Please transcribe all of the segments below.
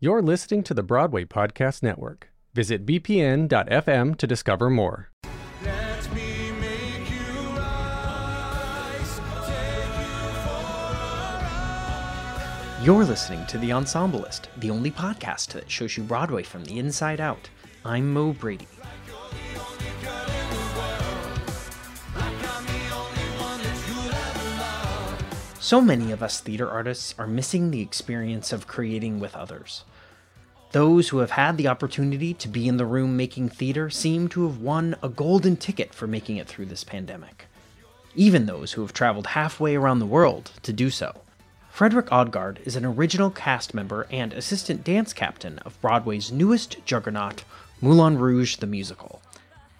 You're listening to the Broadway Podcast Network. Visit bpn.fm to discover more. Let me make you rise, take you for a ride. You're listening to The Ensemblist, the only podcast that shows you Broadway from the inside out. I'm Mo Brady. So many of us theater artists are missing the experience of creating with others. Those who have had the opportunity to be in the room making theater seem to have won a golden ticket for making it through this pandemic. Even those who have traveled halfway around the world to do so. Fredric Odgaard is an original cast member and assistant dance captain of Broadway's newest juggernaut, Moulin Rouge the Musical.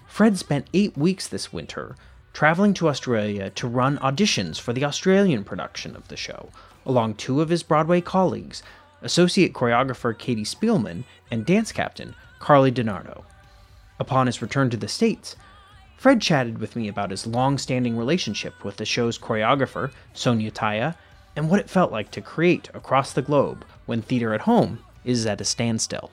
Fred spent eight weeks this winter traveling to Australia to run auditions for the Australian production of the show, along two of his Broadway colleagues, associate choreographer Katie Spelman and dance captain Karli DiNardo. Upon his return to the States, Fred chatted with me about his long standing relationship with the show's choreographer, Sonya Tayeh, and what it felt like to create across the globe when theater at home is at a standstill.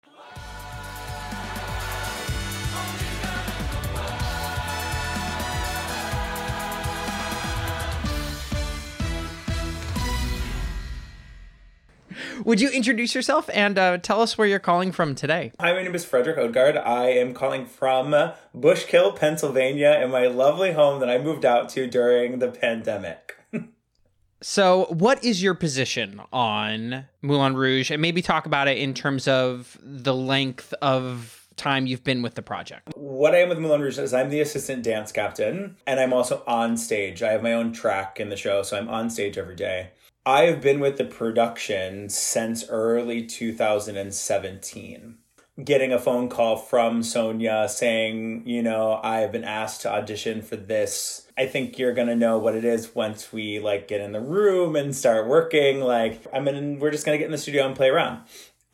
Would you introduce yourself and uh, tell us where you're calling from today? Hi, my name is Fredric Odgaard. I am calling from Bushkill, Pennsylvania, in my lovely home that I moved out to during the pandemic. So, what is your position on Moulin Rouge? And maybe talk about it in terms of the length of time you've been with the project. What I am with Moulin Rouge is I'm the assistant dance captain, and I'm also on stage. I have my own track in the show, so I'm on stage every day. I have been with the production since early 2017. Getting a phone call from Sonya saying, you know, I have been asked to audition for this. I think you're gonna know what it is once we like get in the room and start working. Like, I'm in, we're just gonna get in the studio and play around.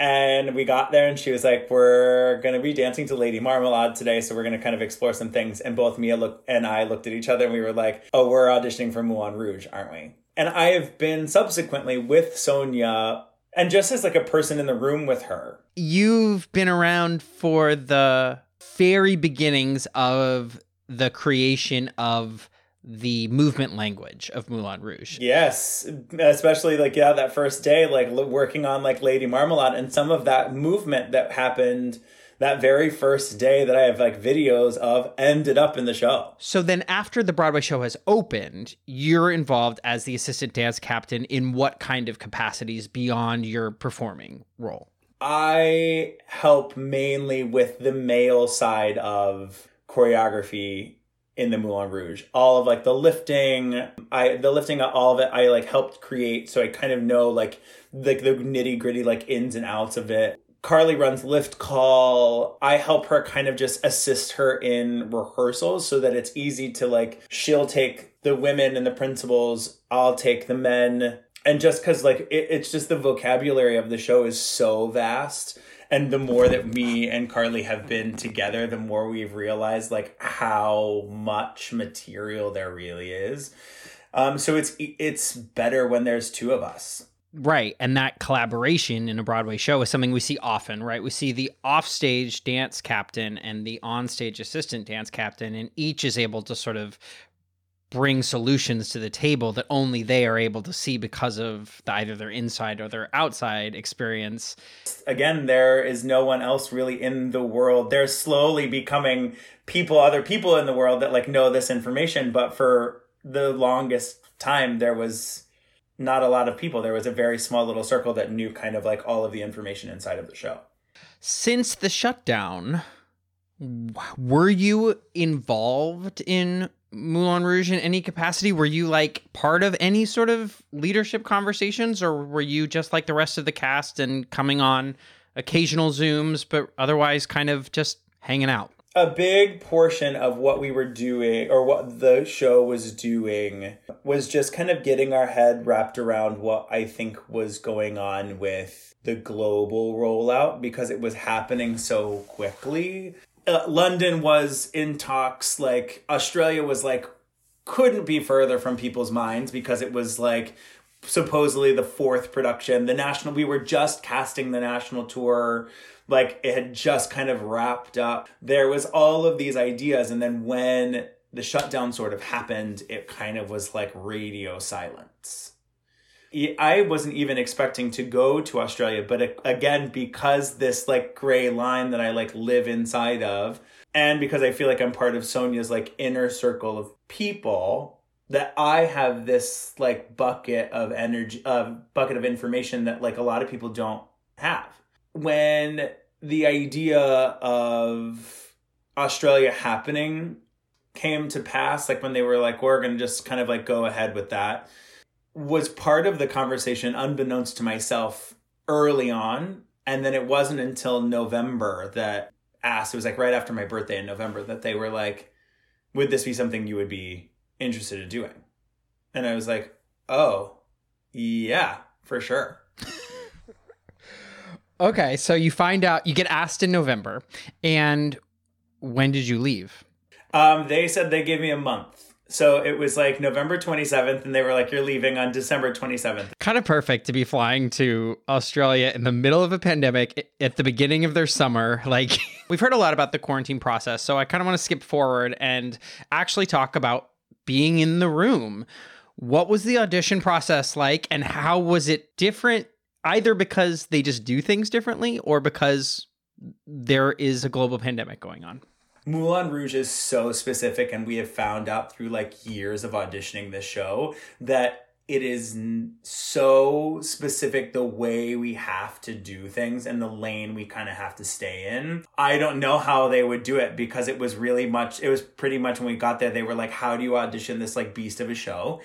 And we got there and she was like, We're gonna be dancing to Lady Marmalade today, so we're gonna kind of explore some things. And both Mia look and I looked at each other and we were like, Oh, we're auditioning for Moulin Rouge, aren't we? And I have been subsequently with Sonya and just as like a person in the room with her. You've been around for the very beginnings of the creation of the movement language of Moulin Rouge. Yes, especially like yeah, that first day, like working on like Lady Marmalade and some of that movement that happened that very first day that I have like videos of ended up in the show. So then, after the Broadway show has opened, you're involved as the assistant dance captain in what kind of capacities beyond your performing role? I help mainly with the male side of choreography in the Moulin Rouge. All of like the lifting, I the lifting of all of it I like helped create so I kind of know like like the nitty-gritty like ins and outs of it. Karli runs lift call. I help her kind of just assist her in rehearsals so that it's easy to like she'll take the women and the principals, I'll take the men. And just cuz like it, it's just the vocabulary of the show is so vast and the more that me and Karli have been together, the more we've realized like how much material there really is. Um, so it's it's better when there's two of us. Right. And that collaboration in a Broadway show is something we see often, right? We see the offstage dance captain and the onstage assistant dance captain, and each is able to sort of bring solutions to the table that only they are able to see because of the, either their inside or their outside experience. Again, there is no one else really in the world. They're slowly becoming people, other people in the world that like know this information, but for the longest time there was not a lot of people. There was a very small little circle that knew kind of like all of the information inside of the show. Since the shutdown, were you involved in Moulin Rouge in any capacity? Were you like part of any sort of leadership conversations, or were you just like the rest of the cast and coming on occasional Zooms, but otherwise kind of just hanging out? A big portion of what we were doing or what the show was doing was just kind of getting our head wrapped around what I think was going on with the global rollout because it was happening so quickly. Uh, London was in talks, like, Australia was like, couldn't be further from people's minds because it was like supposedly the fourth production. The national, we were just casting the national tour like it had just kind of wrapped up. There was all of these ideas, and then when the shutdown sort of happened, it kind of was like radio silence. I wasn't even expecting to go to Australia, but again, because this like gray line that I like live inside of, and because I feel like I'm part of Sonya's like inner circle of people, that I have this like bucket of energy, of uh, bucket of information that like a lot of people don't have when the idea of Australia happening came to pass, like when they were like, we're to just kind of like go ahead with that, was part of the conversation, unbeknownst to myself early on. And then it wasn't until November that asked, it was like right after my birthday in November, that they were like, would this be something you would be interested in doing? And I was like, oh, yeah, for sure. Okay, so you find out you get asked in November, and when did you leave? Um, they said they gave me a month. So it was like November 27th, and they were like, You're leaving on December 27th. Kind of perfect to be flying to Australia in the middle of a pandemic at the beginning of their summer. Like, we've heard a lot about the quarantine process. So I kind of want to skip forward and actually talk about being in the room. What was the audition process like, and how was it different either because they just do things differently or because there is a global pandemic going on. Moulin Rouge is so specific, and we have found out through like years of auditioning this show that it is so specific the way we have to do things and the lane we kind of have to stay in. I don't know how they would do it because it was really much, it was pretty much when we got there, they were like, How do you audition this like beast of a show?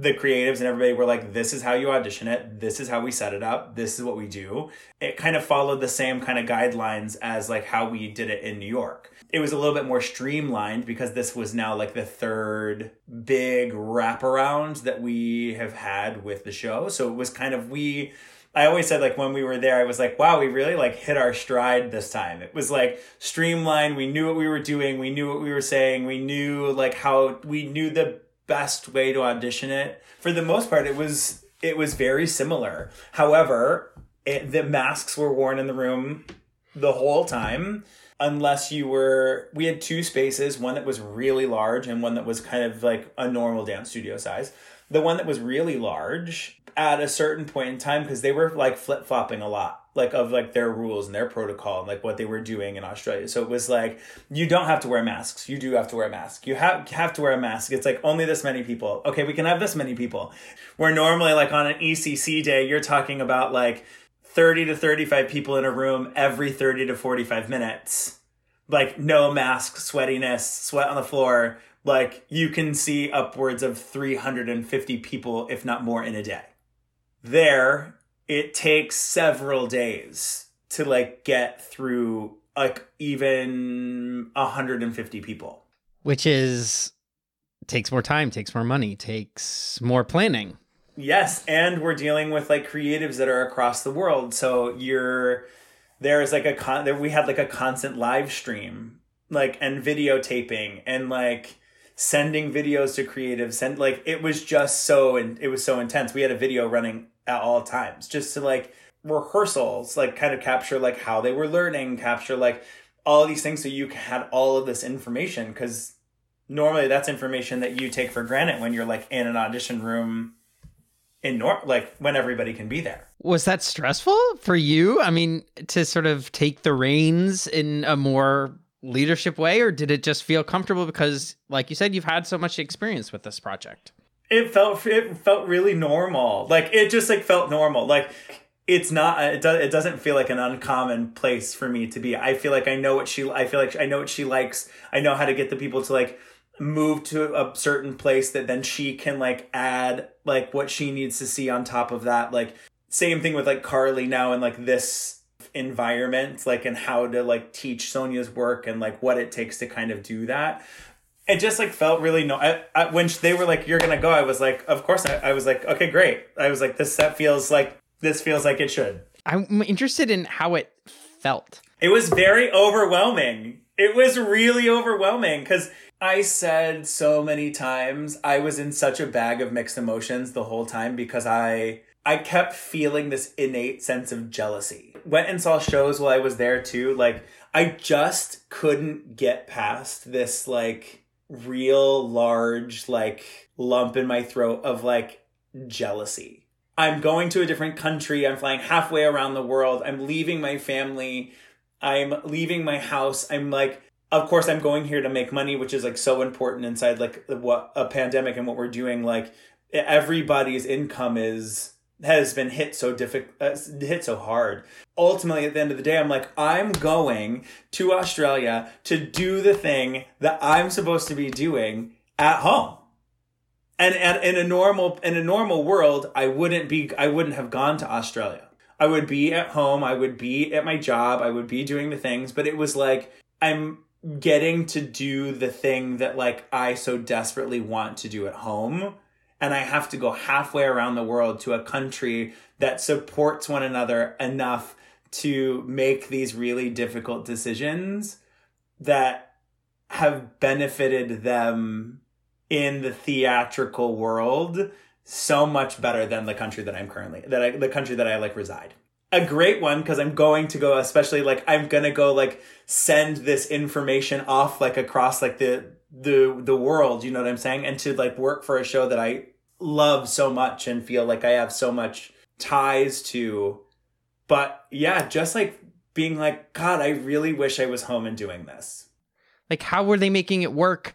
The creatives and everybody were like, this is how you audition it. This is how we set it up. This is what we do. It kind of followed the same kind of guidelines as like how we did it in New York. It was a little bit more streamlined because this was now like the third big wraparound that we have had with the show. So it was kind of, we, I always said like when we were there, I was like, wow, we really like hit our stride this time. It was like streamlined. We knew what we were doing. We knew what we were saying. We knew like how we knew the best way to audition it. For the most part, it was it was very similar. However, it, the masks were worn in the room the whole time unless you were we had two spaces one that was really large and one that was kind of like a normal dance studio size the one that was really large at a certain point in time because they were like flip-flopping a lot like of like their rules and their protocol and like what they were doing in Australia. So it was like you don't have to wear masks. You do have to wear a mask. You have have to wear a mask. It's like only this many people. Okay, we can have this many people. Where normally like on an ECC day, you're talking about like 30 to 35 people in a room every 30 to 45 minutes. Like no mask, sweatiness, sweat on the floor. Like you can see upwards of 350 people, if not more, in a day. There, it takes several days to like get through like even 150 people. Which is takes more time, takes more money, takes more planning. Yes, and we're dealing with like creatives that are across the world. So you're there's like a con there we had like a constant live stream like and videotaping and like sending videos to creatives and like it was just so and it was so intense. We had a video running at all times just to like rehearsals like kind of capture like how they were learning, capture like all these things so you had all of this information cuz normally that's information that you take for granted when you're like in an audition room in nor like when everybody can be there. Was that stressful for you? I mean, to sort of take the reins in a more leadership way, or did it just feel comfortable because, like you said, you've had so much experience with this project? It felt it felt really normal. Like it just like felt normal. Like it's not it, does, it doesn't feel like an uncommon place for me to be. I feel like I know what she I feel like I know what she likes. I know how to get the people to like move to a certain place that then she can like add like what she needs to see on top of that like same thing with like karli now and like this environment like and how to like teach sonya's work and like what it takes to kind of do that it just like felt really no I, I, when they were like you're gonna go i was like of course I, I was like okay great i was like this set feels like this feels like it should I'm interested in how it felt. it was very overwhelming it was really overwhelming because I said so many times I was in such a bag of mixed emotions the whole time because I I kept feeling this innate sense of jealousy. Went and saw shows while I was there too. Like I just couldn't get past this like real large like lump in my throat of like jealousy. I'm going to a different country. I'm flying halfway around the world. I'm leaving my family. I'm leaving my house. I'm like of course i'm going here to make money which is like so important inside like what a pandemic and what we're doing like everybody's income is has been hit so difficult uh, hit so hard. Ultimately at the end of the day i'm like i'm going to australia to do the thing that i'm supposed to be doing at home. And, and in a normal in a normal world i wouldn't be i wouldn't have gone to australia. I would be at home i would be at my job i would be doing the things but it was like i'm getting to do the thing that like I so desperately want to do at home and I have to go halfway around the world to a country that supports one another enough to make these really difficult decisions that have benefited them in the theatrical world so much better than the country that I'm currently that I the country that I like reside a great one because I'm going to go, especially like I'm gonna go like send this information off like across like the the the world, you know what I'm saying? And to like work for a show that I love so much and feel like I have so much ties to. But yeah, just like being like, God, I really wish I was home and doing this. Like, how were they making it work?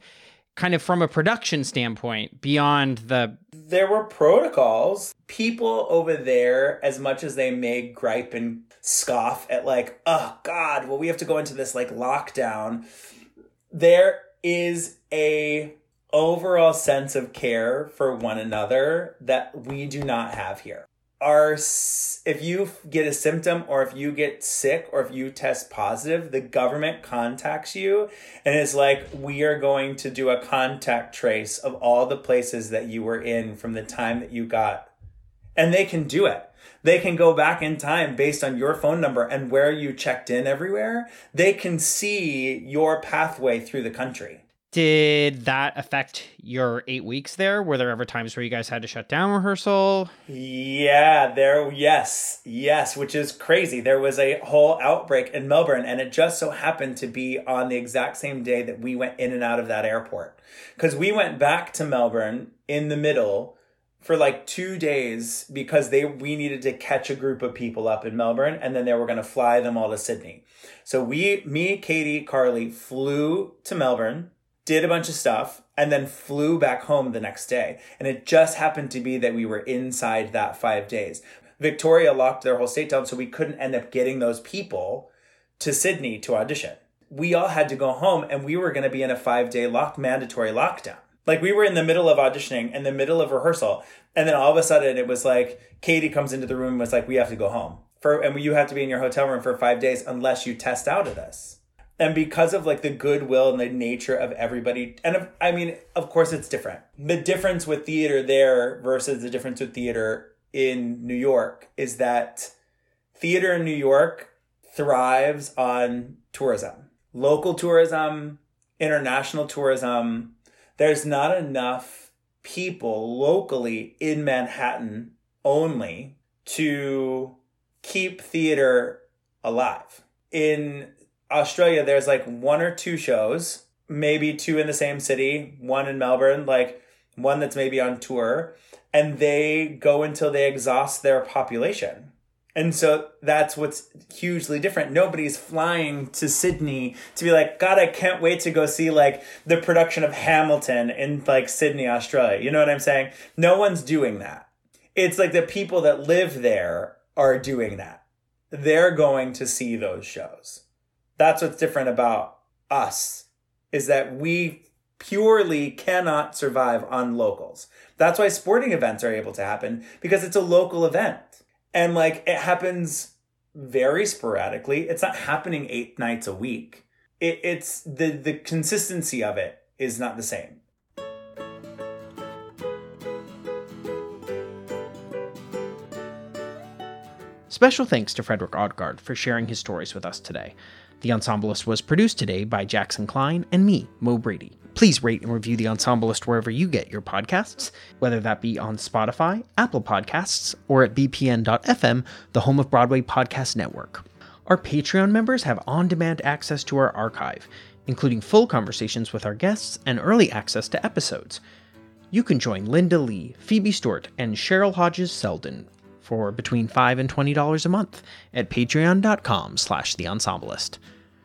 Kind of from a production standpoint, beyond the there were protocols. People over there, as much as they may gripe and scoff at like, oh God, well, we have to go into this like lockdown. There is a overall sense of care for one another that we do not have here. Our if you get a symptom or if you get sick or if you test positive, the government contacts you and is like, we are going to do a contact trace of all the places that you were in from the time that you got. And they can do it. They can go back in time based on your phone number and where you checked in everywhere. They can see your pathway through the country. Did that affect your eight weeks there? Were there ever times where you guys had to shut down rehearsal? Yeah, there, yes, yes, which is crazy. There was a whole outbreak in Melbourne, and it just so happened to be on the exact same day that we went in and out of that airport. Because we went back to Melbourne in the middle for like two days because they we needed to catch a group of people up in Melbourne and then they were going to fly them all to Sydney. So we, me, Katie, Karli flew to Melbourne, did a bunch of stuff, and then flew back home the next day. And it just happened to be that we were inside that five days. Victoria locked their whole state down, so we couldn't end up getting those people to Sydney to audition. We all had to go home, and we were going to be in a five day lock mandatory lockdown. Like we were in the middle of auditioning, in the middle of rehearsal, and then all of a sudden it was like Katie comes into the room and was like, "We have to go home for, and you have to be in your hotel room for five days unless you test out of this." And because of like the goodwill and the nature of everybody, and of, I mean, of course, it's different. The difference with theater there versus the difference with theater in New York is that theater in New York thrives on tourism, local tourism, international tourism. There's not enough people locally in Manhattan only to keep theater alive. In Australia, there's like one or two shows, maybe two in the same city, one in Melbourne, like one that's maybe on tour, and they go until they exhaust their population. And so that's what's hugely different. Nobody's flying to Sydney to be like, God, I can't wait to go see like the production of Hamilton in like Sydney, Australia. You know what I'm saying? No one's doing that. It's like the people that live there are doing that. They're going to see those shows. That's what's different about us is that we purely cannot survive on locals. That's why sporting events are able to happen because it's a local event. And like it happens very sporadically. It's not happening eight nights a week. It, it's the the consistency of it is not the same. Special thanks to Fredric Odgaard for sharing his stories with us today. The Ensemblist was produced today by Jackson Klein and me, Mo Brady. Please rate and review The Ensemblist wherever you get your podcasts, whether that be on Spotify, Apple Podcasts, or at bpn.fm, the home of Broadway Podcast Network. Our Patreon members have on demand access to our archive, including full conversations with our guests and early access to episodes. You can join Linda Lee, Phoebe Stewart, and Cheryl Hodges Selden for between 5 and $20 a month at patreon.com slash the ensemblist.